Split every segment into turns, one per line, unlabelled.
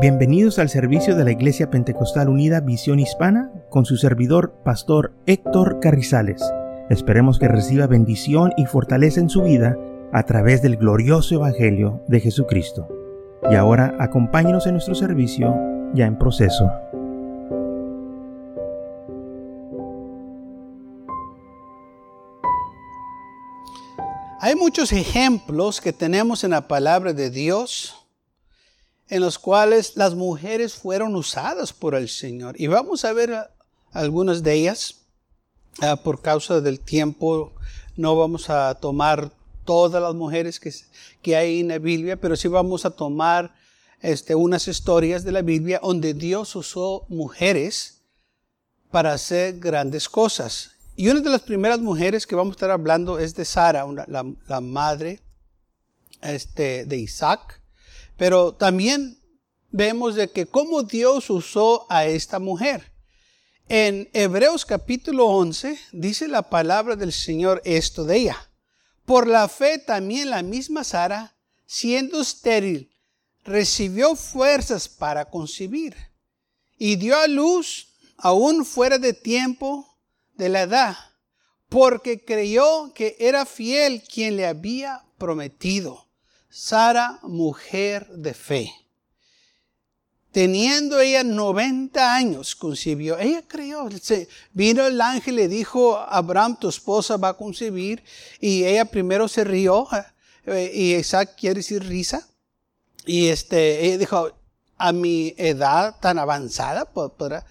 Bienvenidos al servicio de la Iglesia Pentecostal Unida Visión Hispana con su servidor, Pastor Héctor Carrizales. Esperemos que reciba bendición y fortaleza en su vida a través del glorioso Evangelio de Jesucristo. Y ahora acompáñenos en nuestro servicio ya en proceso.
Hay muchos ejemplos que tenemos en la palabra de Dios en los cuales las mujeres fueron usadas por el Señor. Y vamos a ver algunas de ellas. Ah, por causa del tiempo, no vamos a tomar todas las mujeres que, que hay en la Biblia, pero sí vamos a tomar este, unas historias de la Biblia donde Dios usó mujeres para hacer grandes cosas. Y una de las primeras mujeres que vamos a estar hablando es de Sara, la, madre este, de Isaac. Pero también vemos de que cómo Dios usó a esta mujer. En Hebreos capítulo 11 dice la palabra del Señor esto de ella. Por la fe también la misma Sara, siendo estéril, recibió fuerzas para concebir y dio a luz aún fuera de tiempo de la edad, porque creyó que era fiel quien le había prometido. Sara, mujer de fe. Teniendo ella 90 años, concibió. Ella creyó. Vino el ángel y le dijo, Abraham, tu esposa va a concebir. Y ella primero se rió. Eh, y Isaac quiere decir risa. Y este, ella dijo, a mi edad tan avanzada, ¿podrá,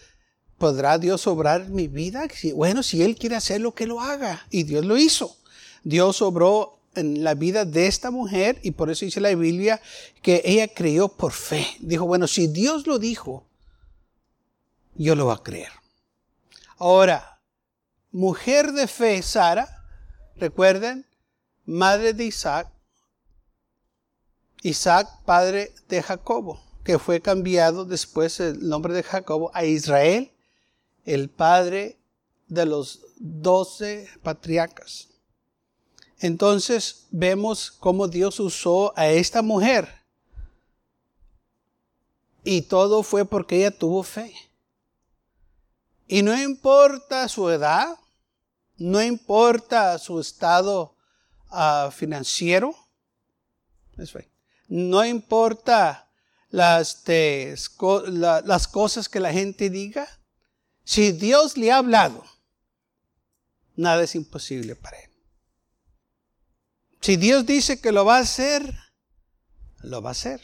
¿podrá Dios obrar mi vida? Bueno, si Él quiere hacerlo, que lo haga. Y Dios lo hizo. Dios obró en la vida de esta mujer y por eso dice la Biblia que ella creyó por fe. Dijo, bueno, si Dios lo dijo, yo lo voy a creer. Ahora, mujer de fe, Sara, recuerden, madre de Isaac, Isaac, padre de Jacobo, que fue cambiado después el nombre de Jacobo a Israel, el padre de los doce patriarcas. Entonces vemos cómo Dios usó a esta mujer. Y todo fue porque ella tuvo fe. Y no importa su edad, no importa su estado uh, financiero, no importa las, las cosas que la gente diga, si Dios le ha hablado, nada es imposible para él. Si Dios dice que lo va a hacer, lo va a hacer.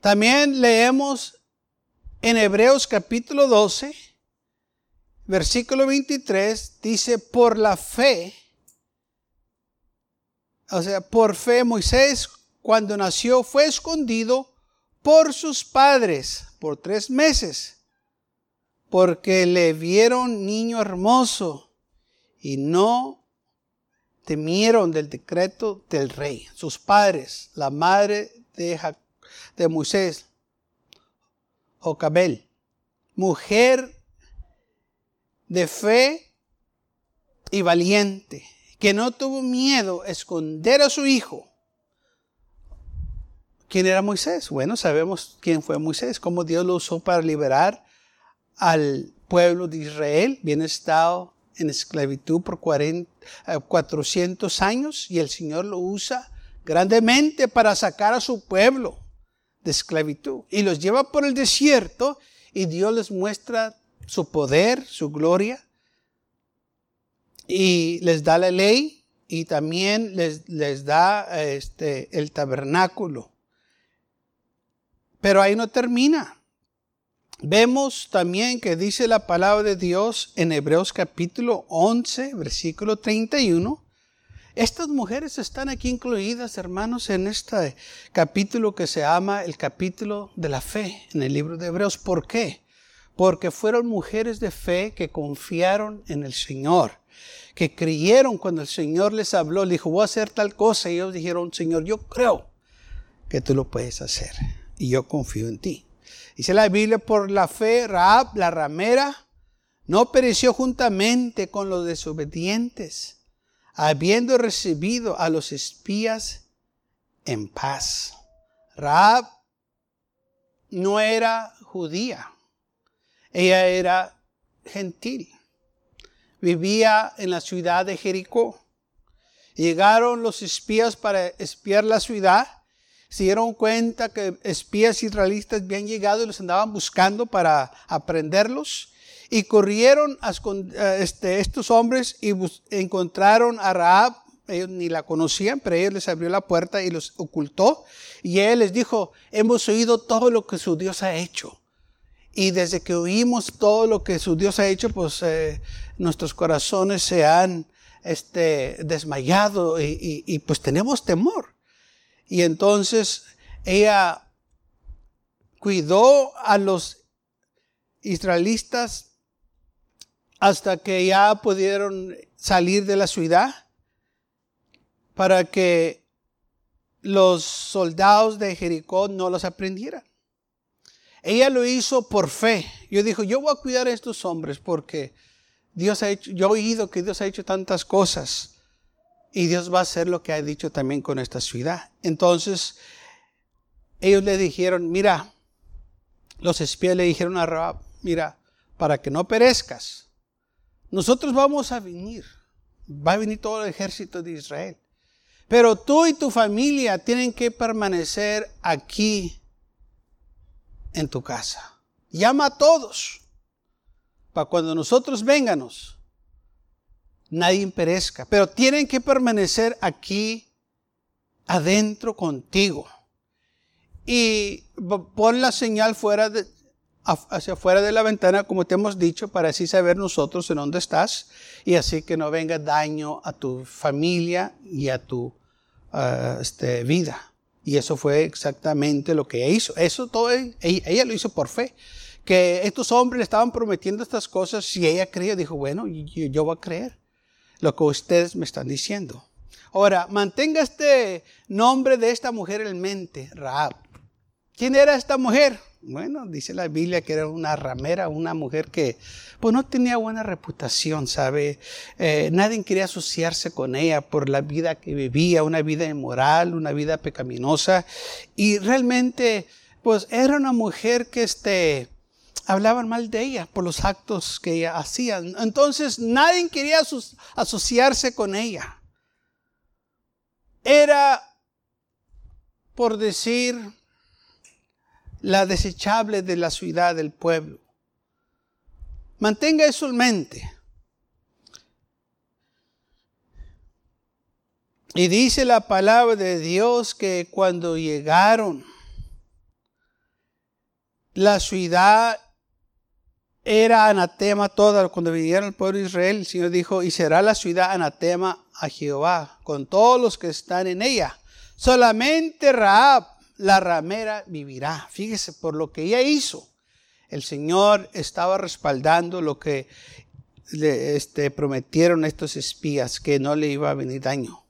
También leemos en Hebreos capítulo 12, versículo 23, dice, por la fe, o sea, por fe Moisés cuando nació fue escondido por sus padres por tres meses, porque le vieron niño hermoso y no temieron del decreto del rey. Sus padres, la madre de, de Moisés, Jocabel, mujer de fe y valiente, que no tuvo miedo a esconder a su hijo. ¿Quién era Moisés? Bueno, sabemos quién fue Moisés, cómo Dios lo usó para liberar al pueblo de Israel, bien estado en esclavitud por 400 eh, años y el Señor lo usa grandemente para sacar a su pueblo de esclavitud y los lleva por el desierto y Dios les muestra su poder, su gloria y les da la ley y también les, les da este, el tabernáculo. Pero ahí no termina. Vemos también que dice la palabra de Dios en Hebreos capítulo 11, versículo 31. Estas mujeres están aquí incluidas, hermanos, en este capítulo que se llama el capítulo de la fe en el libro de Hebreos. ¿Por qué? Porque fueron mujeres de fe que confiaron en el Señor, que creyeron cuando el Señor les habló, le dijo, voy a hacer tal cosa, y ellos dijeron, Señor, yo creo que tú lo puedes hacer, y yo confío en ti. Dice la Biblia, por la fe, Raab, la ramera, no pereció juntamente con los desobedientes, habiendo recibido a los espías en paz. Raab no era judía, ella era gentil. Vivía en la ciudad de Jericó. Llegaron los espías para espiar la ciudad. Se dieron cuenta que espías israelitas habían llegado y los andaban buscando para aprenderlos. Y corrieron a este, estos hombres y encontraron a Raab. Ellos ni la conocían, pero ellos les abrió la puerta y los ocultó. Y él les dijo, hemos oído todo lo que su Dios ha hecho. Y desde que oímos todo lo que su Dios ha hecho, pues eh, nuestros corazones se han este, desmayado y, y pues tenemos temor. Y entonces ella cuidó a los israelitas hasta que ya pudieron salir de la ciudad para que los soldados de Jericó no los aprendieran. Ella lo hizo por fe. Yo dijo, yo voy a cuidar a estos hombres porque Dios ha hecho, yo he oído que Dios ha hecho tantas cosas y Dios va a hacer lo que ha dicho también con esta ciudad. Entonces, ellos le dijeron, mira, los espías le dijeron a Raab, mira, para que no perezcas, nosotros vamos a venir, va a venir todo el ejército de Israel, pero tú y tu familia tienen que permanecer aquí en tu casa. Llama a todos. Para cuando nosotros venganos, nadie perezca. Pero tienen que permanecer aquí adentro contigo. Y pon la señal fuera de, hacia afuera de la ventana, como te hemos dicho, para así saber nosotros en dónde estás y así que no venga daño a tu familia y a tu ah, este, vida. Y eso fue exactamente lo que ella hizo. Eso todo, ella, lo hizo por fe. Que estos hombres le estaban prometiendo estas cosas. Si ella creía, dijo, bueno, yo voy a creer lo que ustedes me están diciendo. Ahora, mantenga este nombre de esta mujer en mente, Raab. ¿Quién era esta mujer? Bueno, dice la Biblia que era una ramera, una mujer que pues no tenía buena reputación, ¿sabe? Eh, nadie quería asociarse con ella por la vida que vivía, una vida inmoral, una vida pecaminosa. Y realmente, pues era una mujer que este, hablaban mal de ella por los actos que ella hacía. Entonces nadie quería asociarse con ella. Era, por decir, la desechable de la ciudad, del pueblo. Mantenga eso en mente. Y dice la palabra de Dios que cuando llegaron, la ciudad era anatema toda. Cuando vinieron el pueblo de Israel, el Señor dijo, y será la ciudad anatema a Jehová, con todos los que están en ella. Solamente Raab la ramera vivirá. Fíjese, por lo que ella hizo, el Señor estaba respaldando lo que le este, prometieron estos espías, que no le iba a venir daño.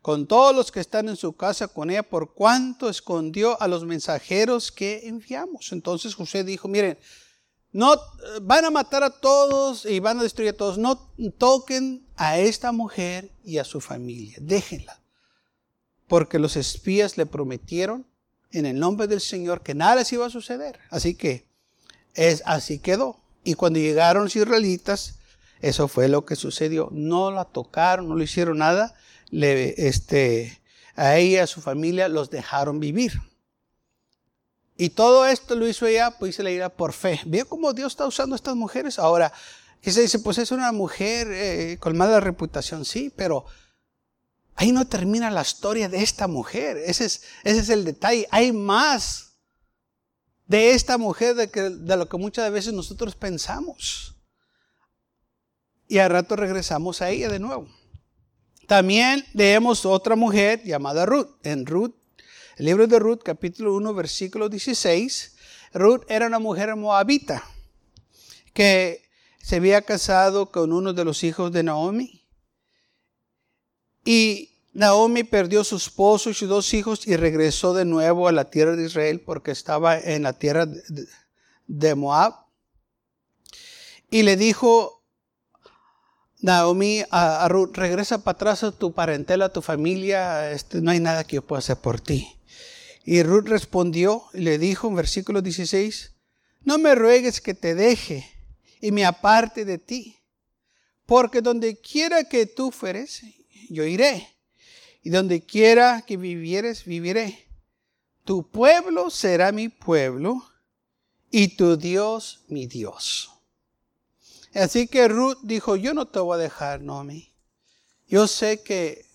Con todos los que están en su casa con ella, por cuanto escondió a los mensajeros que enviamos. Entonces José dijo, miren, no van a matar a todos y van a destruir a todos. No toquen a esta mujer y a su familia. Déjenla porque los espías le prometieron en el nombre del Señor que nada les iba a suceder. Así que es así quedó. Y cuando llegaron los israelitas, eso fue lo que sucedió. No la tocaron, no le hicieron nada. Le, este, a ella y a su familia los dejaron vivir. Y todo esto lo hizo ella, pues se le irá por fe. ¿Ve cómo Dios está usando a estas mujeres? Ahora, que se dice, pues es una mujer eh, con mala reputación, sí, pero Ahí no termina la historia de esta mujer. Ese es, el detalle. Hay más de esta mujer de, de lo que muchas veces nosotros pensamos. Y al rato regresamos a ella de nuevo. También leemos otra mujer llamada Ruth. En Ruth, el libro de Ruth, capítulo 1, versículo 16, Ruth era una mujer moabita que se había casado con uno de los hijos de Naomi. Y Naomi perdió su esposo y sus dos hijos y regresó de nuevo a la tierra de Israel porque estaba en la tierra de Moab. Y le dijo Naomi a, Ruth, regresa para atrás a tu parentela, a tu familia, este, no hay nada que yo pueda hacer por ti. Y Ruth respondió y le dijo en versículo 16, no me ruegues que te deje y me aparte de ti, porque donde quiera que tú fueres, yo iré, y donde quiera que vivieres, viviré. Tu pueblo será mi pueblo, y tu Dios mi Dios. Así que Ruth dijo, yo no te voy a dejar, Noemi. Yo sé que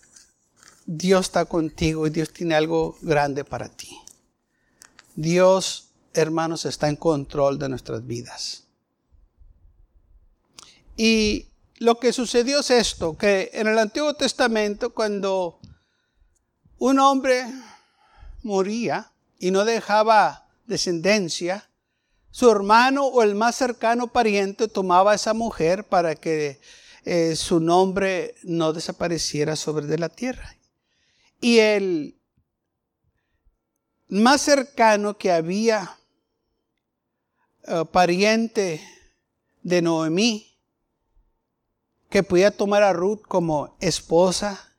Dios está contigo y Dios tiene algo grande para ti. Dios, hermanos, está en control de nuestras vidas. Y lo que sucedió es esto, que en el Antiguo Testamento, cuando un hombre moría y no dejaba descendencia, su hermano o el más cercano pariente tomaba a esa mujer para que eh, su nombre no desapareciera sobre de la tierra. Y el más cercano que había eh, pariente de Noemí que podía tomar a Ruth como esposa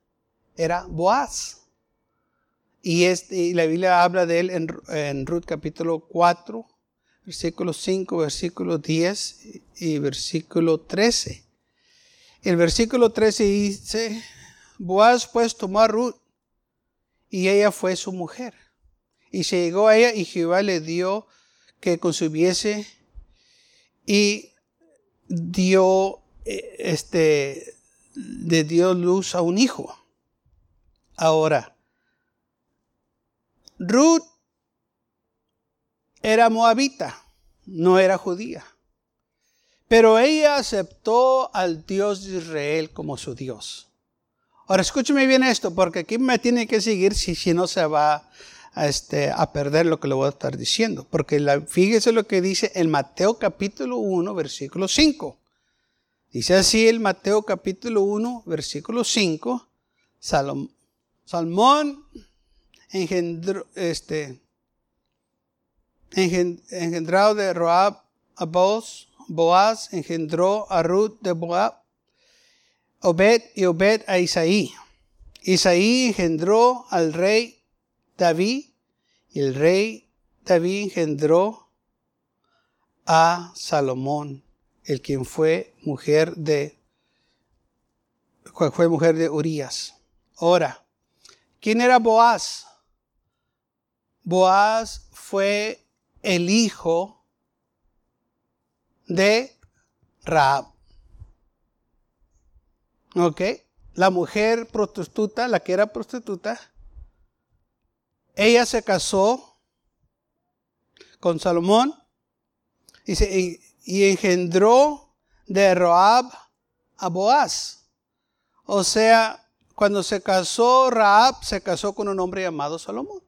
era Boaz. Y, este, la Biblia habla de él en, en Ruth capítulo 4, versículo 5, versículo 10 y versículo 13. El versículo 13 dice, Boaz pues tomó a Ruth y ella fue su mujer. Y se llegó a ella y Jehová le dio que consumiese y dio, eh, este, le dio luz a un hijo. Ahora, Ruth era moabita, no era judía. Pero ella aceptó al Dios de Israel como su Dios. Ahora escúcheme bien esto, porque aquí me tiene que seguir si, si no se va a, este, a perder lo que le voy a estar diciendo. Porque fíjese lo que dice en Mateo capítulo 1, versículo 5. Dice así el Mateo capítulo 1, versículo 5. Salmón engendró, este, engendrado de Roab a Boaz engendró a Ruth de Boab, Obed y Obed a Isaí. Isaí engendró al rey David y el rey David engendró a Salomón, el quien fue mujer de fue mujer de Urias. Ahora, ¿quién era Boaz? Boaz fue el hijo de Raab. ¿Ok? La mujer prostituta, la que era prostituta, ella se casó con Salomón y, engendró de Raab a Boaz. O sea, cuando se casó Raab, se casó con un hombre llamado Salomón.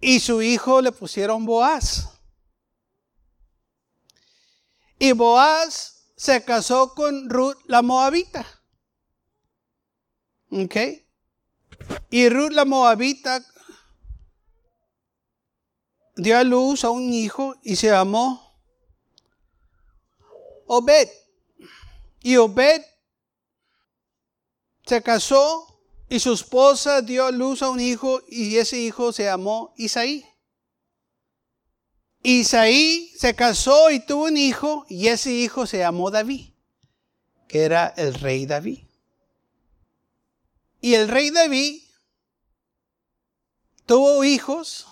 Y su hijo le pusieron Boaz. Y Boaz se casó con Ruth la Moabita. ¿Ok? Y Ruth la Moabita dio a luz a un hijo y se llamó Obed. Y Obed se casó y su esposa dio a luz a un hijo y ese hijo se llamó Isaí. Isaí se casó y tuvo un hijo y ese hijo se llamó David, que era el rey David. Y el rey David tuvo hijos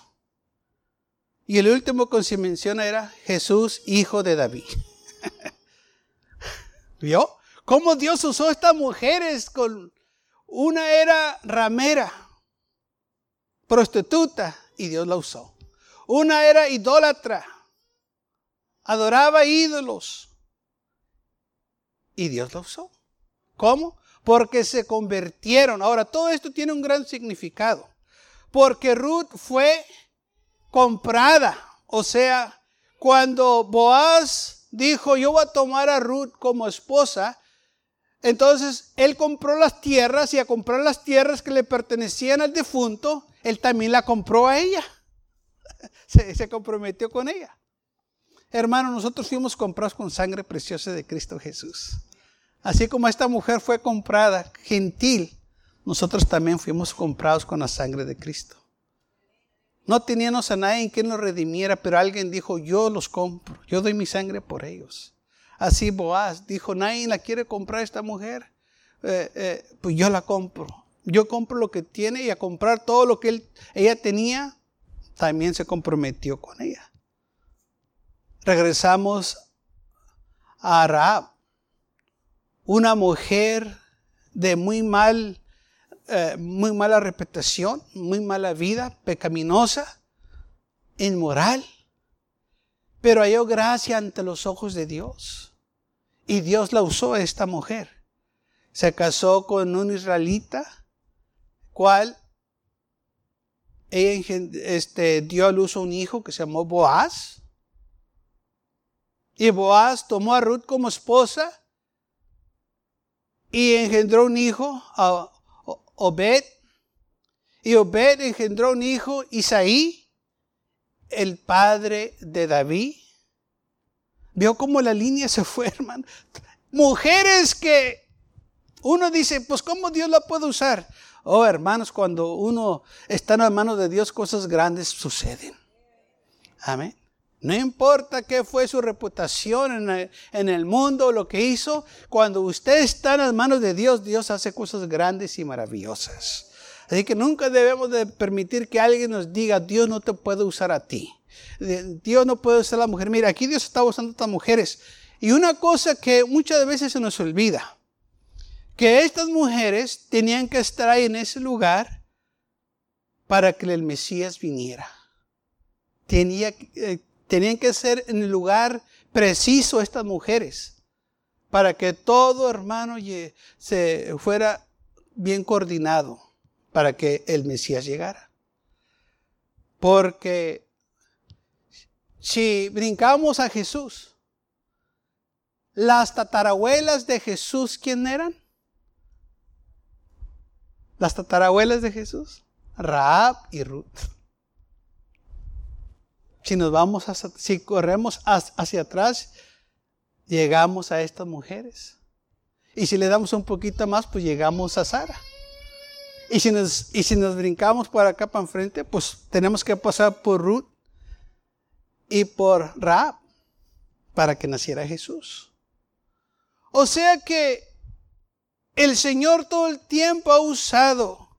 y el último que se menciona era Jesús, hijo de David. ¿Vio? ¿Cómo Dios usó estas mujeres con una era ramera, prostituta, y Dios la usó. Una era idólatra, adoraba ídolos, y Dios la usó. ¿Cómo? Porque se convirtieron. Ahora, todo esto tiene un gran significado. Porque Ruth fue comprada. O sea, cuando Boaz dijo, yo voy a tomar a Ruth como esposa, entonces él compró las tierras y a comprar las tierras que le pertenecían al difunto, él también la compró a ella. Se, comprometió con ella. Hermano, nosotros fuimos comprados con sangre preciosa de Cristo Jesús. Así como esta mujer fue comprada, gentil, nosotros también fuimos comprados con la sangre de Cristo. No teníamos a nadie quien los redimiera, pero alguien dijo, yo los compro, yo doy mi sangre por ellos. Así Boaz dijo, nadie la quiere comprar esta mujer, eh, eh, pues yo la compro. Yo compro lo que tiene y a comprar todo lo que ella tenía, también se comprometió con ella. Regresamos a Raab, una mujer de muy mal, eh, muy mala reputación, muy mala vida, pecaminosa, inmoral, pero halló gracia ante los ojos de Dios. Y Dios la usó a esta mujer. Se casó con un israelita, cual ella este, dio a luz a un hijo que se llamó Boaz. Y Boaz tomó a Ruth como esposa y engendró un hijo, a Obed. Y Obed engendró un hijo, Isaí, el padre de David. Vio cómo la línea se fue. Mujeres que uno dice, pues ¿cómo Dios la puede usar? Oh, hermanos, cuando uno está en las manos de Dios, cosas grandes suceden. Amén. No importa qué fue su reputación en el, mundo, lo que hizo, cuando usted está en las manos de Dios, Dios hace cosas grandes y maravillosas. Así que nunca debemos de permitir que alguien nos diga, Dios no te puede usar a ti. Dios no puede usar a la mujer. Mira, aquí Dios está usando a estas mujeres. Y una cosa que muchas veces se nos olvida, que estas mujeres tenían que estar ahí en ese lugar para que el Mesías viniera. Tenía, eh, Tenían que ser en el lugar preciso estas mujeres para que todo hermano se fuera bien coordinado para que el Mesías llegara. Porque si brincamos a Jesús, las tatarabuelas de Jesús, ¿quién eran? Las tatarabuelas de Jesús, Raab y Ruth. Si nos vamos, si corremos hacia atrás, llegamos a estas mujeres. Y si le damos un poquito más, pues llegamos a Sara. Y si nos, y si nos brincamos por acá para enfrente, pues tenemos que pasar por Ruth y por Raab para que naciera Jesús. O sea que el Señor todo el tiempo ha usado,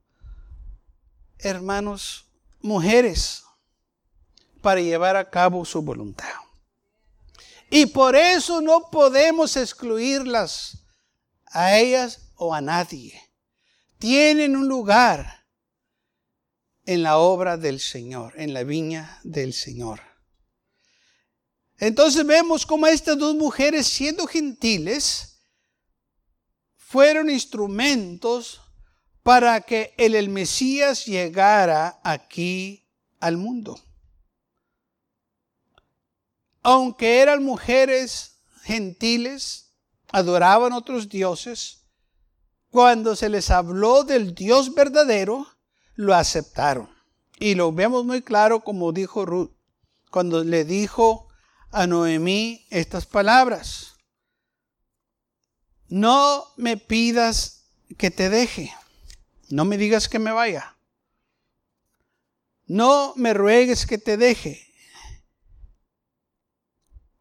hermanos, mujeres para llevar a cabo su voluntad. Y por eso no podemos excluirlas a ellas o a nadie. Tienen un lugar en la obra del Señor, en la viña del Señor. Entonces vemos cómo estas dos mujeres, siendo gentiles, fueron instrumentos para que el Mesías llegara aquí al mundo aunque eran mujeres gentiles, adoraban otros dioses, cuando se les habló del Dios verdadero, lo aceptaron. Y lo vemos muy claro como dijo Ruth, cuando le dijo a Noemí estas palabras. No me pidas que te deje, no me digas que me vaya. No me ruegues que te deje,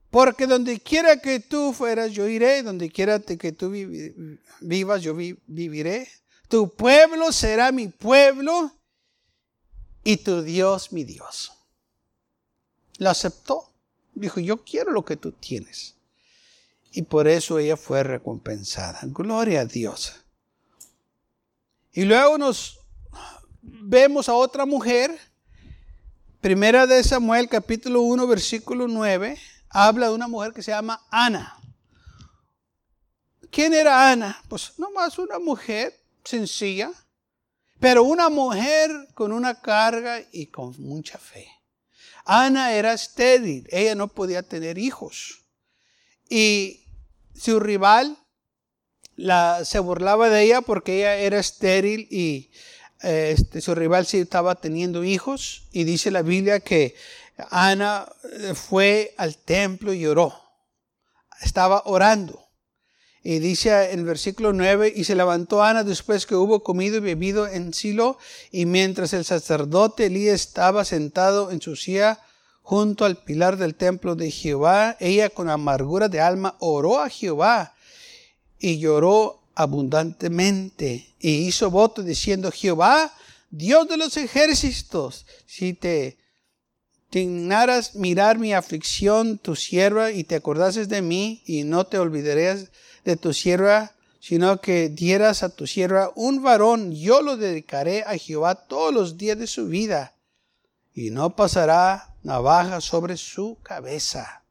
porque donde quiera que tú fueras, yo iré. Donde quiera que tú vivas, yo viviré. Tu pueblo será mi pueblo y tu Dios mi Dios. Lo aceptó. Dijo, yo quiero lo que tú tienes. Y por eso ella fue recompensada. Gloria a Dios. Y luego nos vemos a otra mujer. Primera de Samuel capítulo 1 versículo 9 habla de una mujer que se llama Ana. ¿Quién era Ana? Pues nomás una mujer sencilla, pero una mujer con una carga y con mucha fe. Ana era estéril, ella no podía tener hijos. Y su rival la, se burlaba de ella porque ella era estéril y eh, este, su rival sí estaba teniendo hijos. Y dice la Biblia que Ana eh, fue al templo y oró. Estaba orando. Y dice en el versículo 9, y se levantó Ana después que hubo comido y bebido en Silo, y mientras el sacerdote Elías estaba sentado en su silla junto al pilar del templo de Jehová, ella con amargura de alma oró a Jehová y lloró abundantemente y hizo voto diciendo, Jehová, Dios de los ejércitos, si te dignaras mirar mi aflicción, tu sierva, y te acordases de mí, y no te olvidarías de tu sierva, sino que dieras a tu sierva un varón, yo lo dedicaré a Jehová todos los días de su vida, y no pasará navaja sobre su cabeza.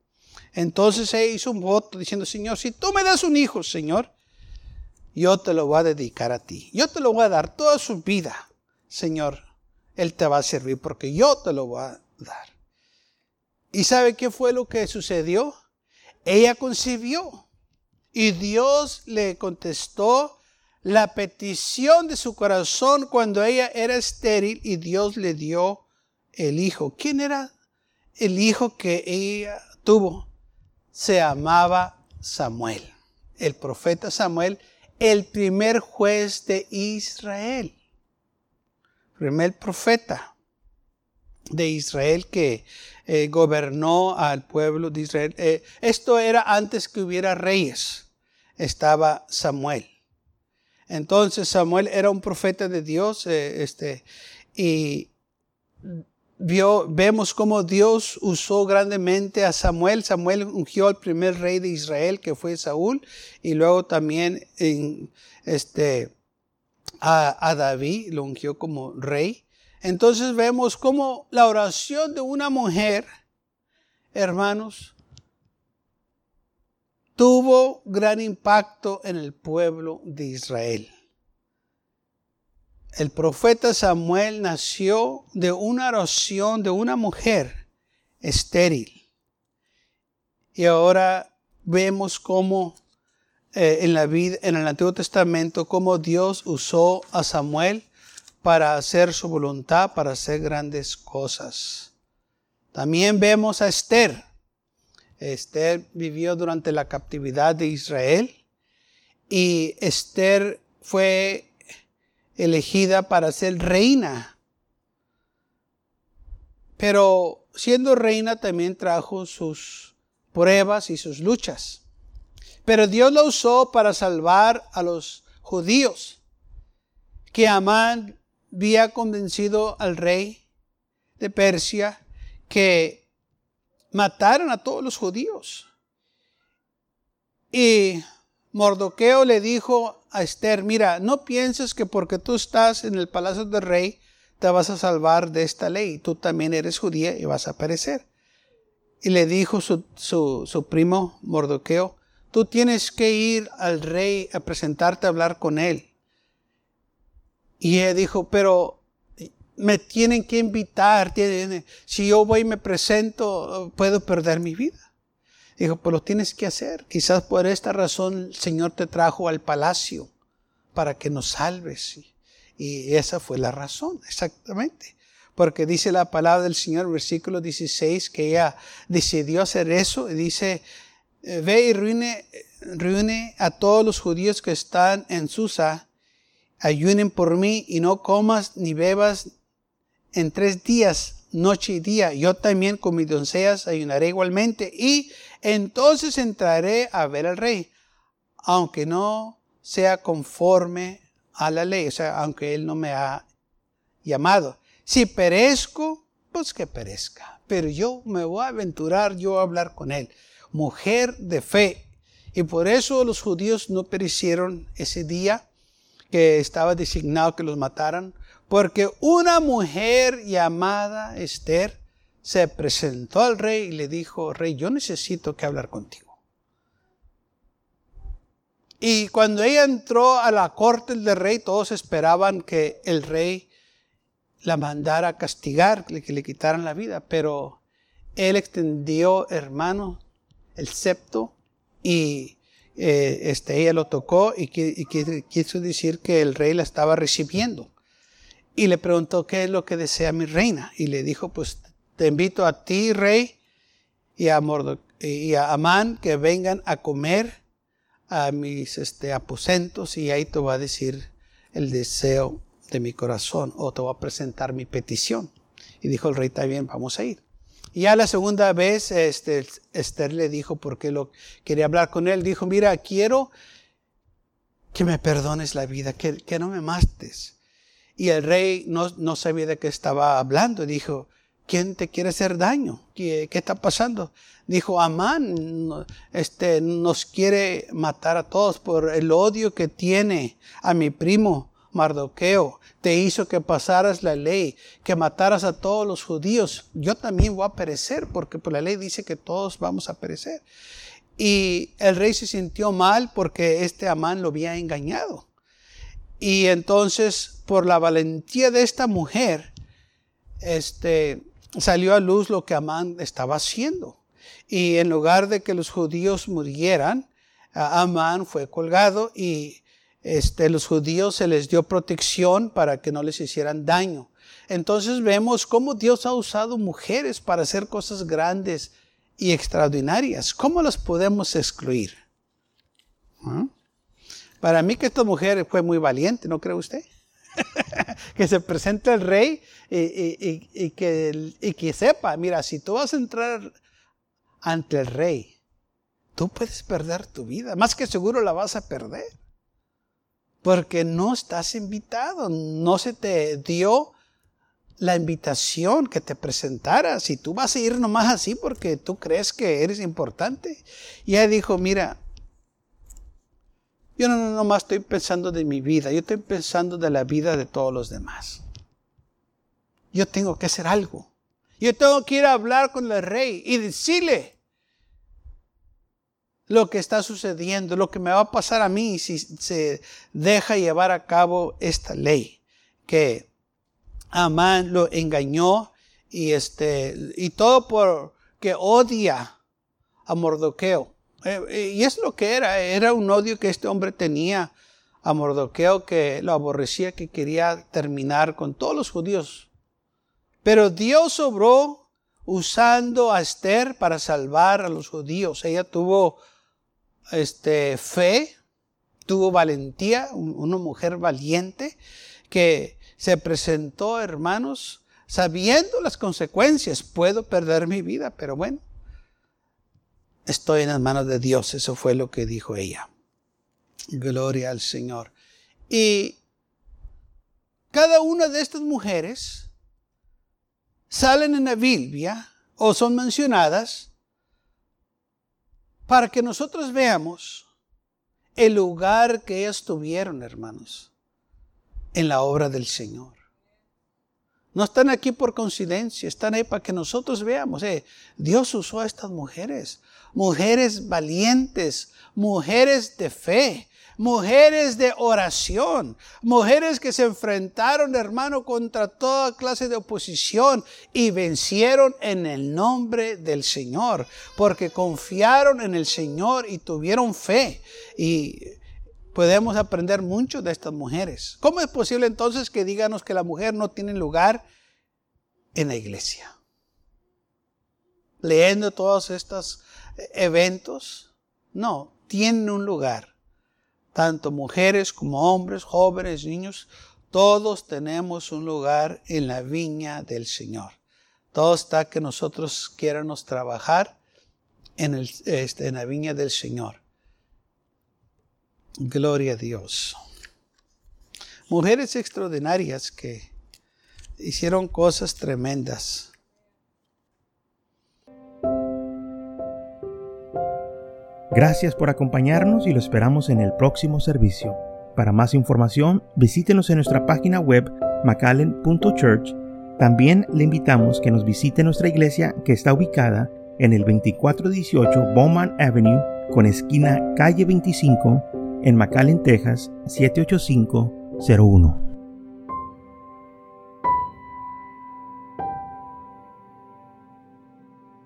Entonces ella hizo un voto diciendo, Señor, si tú me das un hijo, Señor, yo te lo voy a dedicar a ti. Yo te lo voy a dar toda su vida, Señor. Él te va a servir porque yo te lo voy a dar. ¿Y sabe qué fue lo que sucedió? Ella concibió. Y Dios le contestó la petición de su corazón cuando ella era estéril y Dios le dio el hijo. ¿Quién era el hijo que ella tuvo? Se llamaba Samuel, el profeta Samuel, el primer juez de Israel, primer profeta de Israel que eh, gobernó al pueblo de Israel. Eh, esto era antes que hubiera reyes estaba Samuel. Entonces Samuel era un profeta de Dios eh, este, y vemos cómo Dios usó grandemente a Samuel. Samuel ungió al primer rey de Israel que fue Saúl y luego también en, este, a, a David lo ungió como rey. Entonces vemos cómo la oración de una mujer, hermanos, tuvo gran impacto en el pueblo de Israel. El profeta Samuel nació de una oración de una mujer estéril. Y ahora vemos cómo eh, en la vida, en el Antiguo Testamento, cómo Dios usó a Samuel para hacer su voluntad, para hacer grandes cosas. También vemos a Esther Esther vivió durante la captividad de Israel y Esther fue elegida para ser reina. Pero siendo reina también trajo sus pruebas y sus luchas. Pero Dios la usó para salvar a los judíos, que Amán había convencido al rey de Persia que mataron a todos los judíos. Y Mordoqueo le dijo a Esther, mira, no pienses que porque tú estás en el palacio del rey, te vas a salvar de esta ley. Tú también eres judía y vas a perecer. Y le dijo su, su primo Mordoqueo, tú tienes que ir al rey a presentarte a hablar con él. Y él dijo, pero me tienen que invitar. si yo voy y me presento, puedo perder mi vida. Dijo, pues lo tienes que hacer. Quizás por esta razón el Señor te trajo al palacio para que nos salves. Y esa fue la razón, exactamente. Porque dice la palabra del Señor, versículo 16, que ella decidió hacer eso. Y dice, eh, ve y reúne, reúne a todos los judíos que están en Susa ayunen por mí y no comas ni bebas en tres días, noche y día. Yo también con mis doncellas ayunaré igualmente y entonces entraré a ver al rey, aunque no sea conforme a la ley, o sea, aunque él no me ha llamado. Si perezco, pues que perezca. Pero yo me voy a aventurar yo a hablar con él. Mujer de fe. Y por eso los judíos no perecieron ese día que estaba designado que los mataran, porque una mujer llamada Esther se presentó al rey y le dijo, rey, yo necesito que hablar contigo. Y cuando ella entró a la corte del rey, todos esperaban que el rey la mandara a castigar, que le quitaran la vida, pero él extendió, hermano, el septo y eh, este, ella lo tocó y, y quiso decir que el rey la estaba recibiendo y le preguntó qué es lo que desea mi reina. Y le dijo, pues te invito a ti, rey, y a, y a Amán que vengan a comer a mis este, aposentos y ahí te voy a decir el deseo de mi corazón o te voy a presentar mi petición. Y dijo el rey, está bien, vamos a ir. Y ya la segunda vez, este, Esther le dijo, porque lo quería hablar con él, dijo, mira, quiero que me perdones la vida, que, que no me mates. Y el rey no, no, sabía de qué estaba hablando. Dijo, ¿quién te quiere hacer daño? ¿Qué, está pasando? Dijo, Amán este, nos quiere matar a todos por el odio que tiene a mi primo Mardoqueo. Te hizo que pasaras la ley, que mataras a todos los judíos. Yo también voy a perecer porque por la ley dice que todos vamos a perecer. Y el rey se sintió mal porque este Amán lo había engañado. Y entonces, por la valentía de esta mujer, este, salió a luz lo que Amán estaba haciendo. Y en lugar de que los judíos murieran, Amán fue colgado y este, los judíos se les dio protección para que no les hicieran daño. Entonces vemos cómo Dios ha usado mujeres para hacer cosas grandes y extraordinarias. ¿Cómo las podemos excluir? ¿Ah? Para mí que esta mujer fue muy valiente, ¿no cree usted? que se presente el rey y, que, y que sepa, mira, si tú vas a entrar ante el rey, tú puedes perder tu vida. Más que seguro la vas a perder. Porque no estás invitado, no se te dio la invitación que te presentara, si tú vas a ir nomás así porque tú crees que eres importante. Y ella dijo, mira, yo no nomás estoy pensando de mi vida, yo estoy pensando de la vida de todos los demás. Yo tengo que hacer algo. Yo tengo que ir a hablar con el rey y decirle lo que está sucediendo, lo que me va a pasar a mí si se deja llevar a cabo esta ley que Amán lo engañó y este y todo porque odia a Mordoqueo. Eh, eh, y es lo que era, era un odio que este hombre tenía a Mordoqueo que lo aborrecía, que quería terminar con todos los judíos. Pero Dios obró usando a Esther para salvar a los judíos. Ella tuvo este, fe, tuvo valentía, una mujer valiente que se presentó, hermanos, sabiendo las consecuencias. Puedo perder mi vida, pero bueno, estoy en las manos de Dios. Eso fue lo que dijo ella. Gloria al Señor. Y cada una de estas mujeres salen en la Biblia o son mencionadas para que nosotros veamos el lugar que ellas tuvieron, hermanos en la obra del Señor. No están aquí por coincidencia, están ahí para que nosotros veamos. Eh, Dios usó a estas mujeres, mujeres valientes, mujeres de fe, mujeres de oración, mujeres que se enfrentaron, hermano, contra toda clase de oposición y vencieron en el nombre del Señor, porque confiaron en el Señor y tuvieron fe. Y podemos aprender mucho de estas mujeres. ¿Cómo es posible entonces que díganos que la mujer no tiene lugar en la iglesia? Leyendo todos estos eventos, no, tienen un lugar. Tanto mujeres como hombres, jóvenes, niños, todos tenemos un lugar en la viña del Señor. Todo está que nosotros quieramos trabajar en, el, este, en la viña del Señor. Gloria a Dios. Mujeres extraordinarias que hicieron cosas tremendas.
Gracias por acompañarnos y lo esperamos en el próximo servicio. Para más información, visítenos en nuestra página web macallen.church. También le invitamos que nos visite nuestra iglesia que está ubicada en el 2418 Bowman Avenue con esquina calle 25 en McAllen, Texas 78501.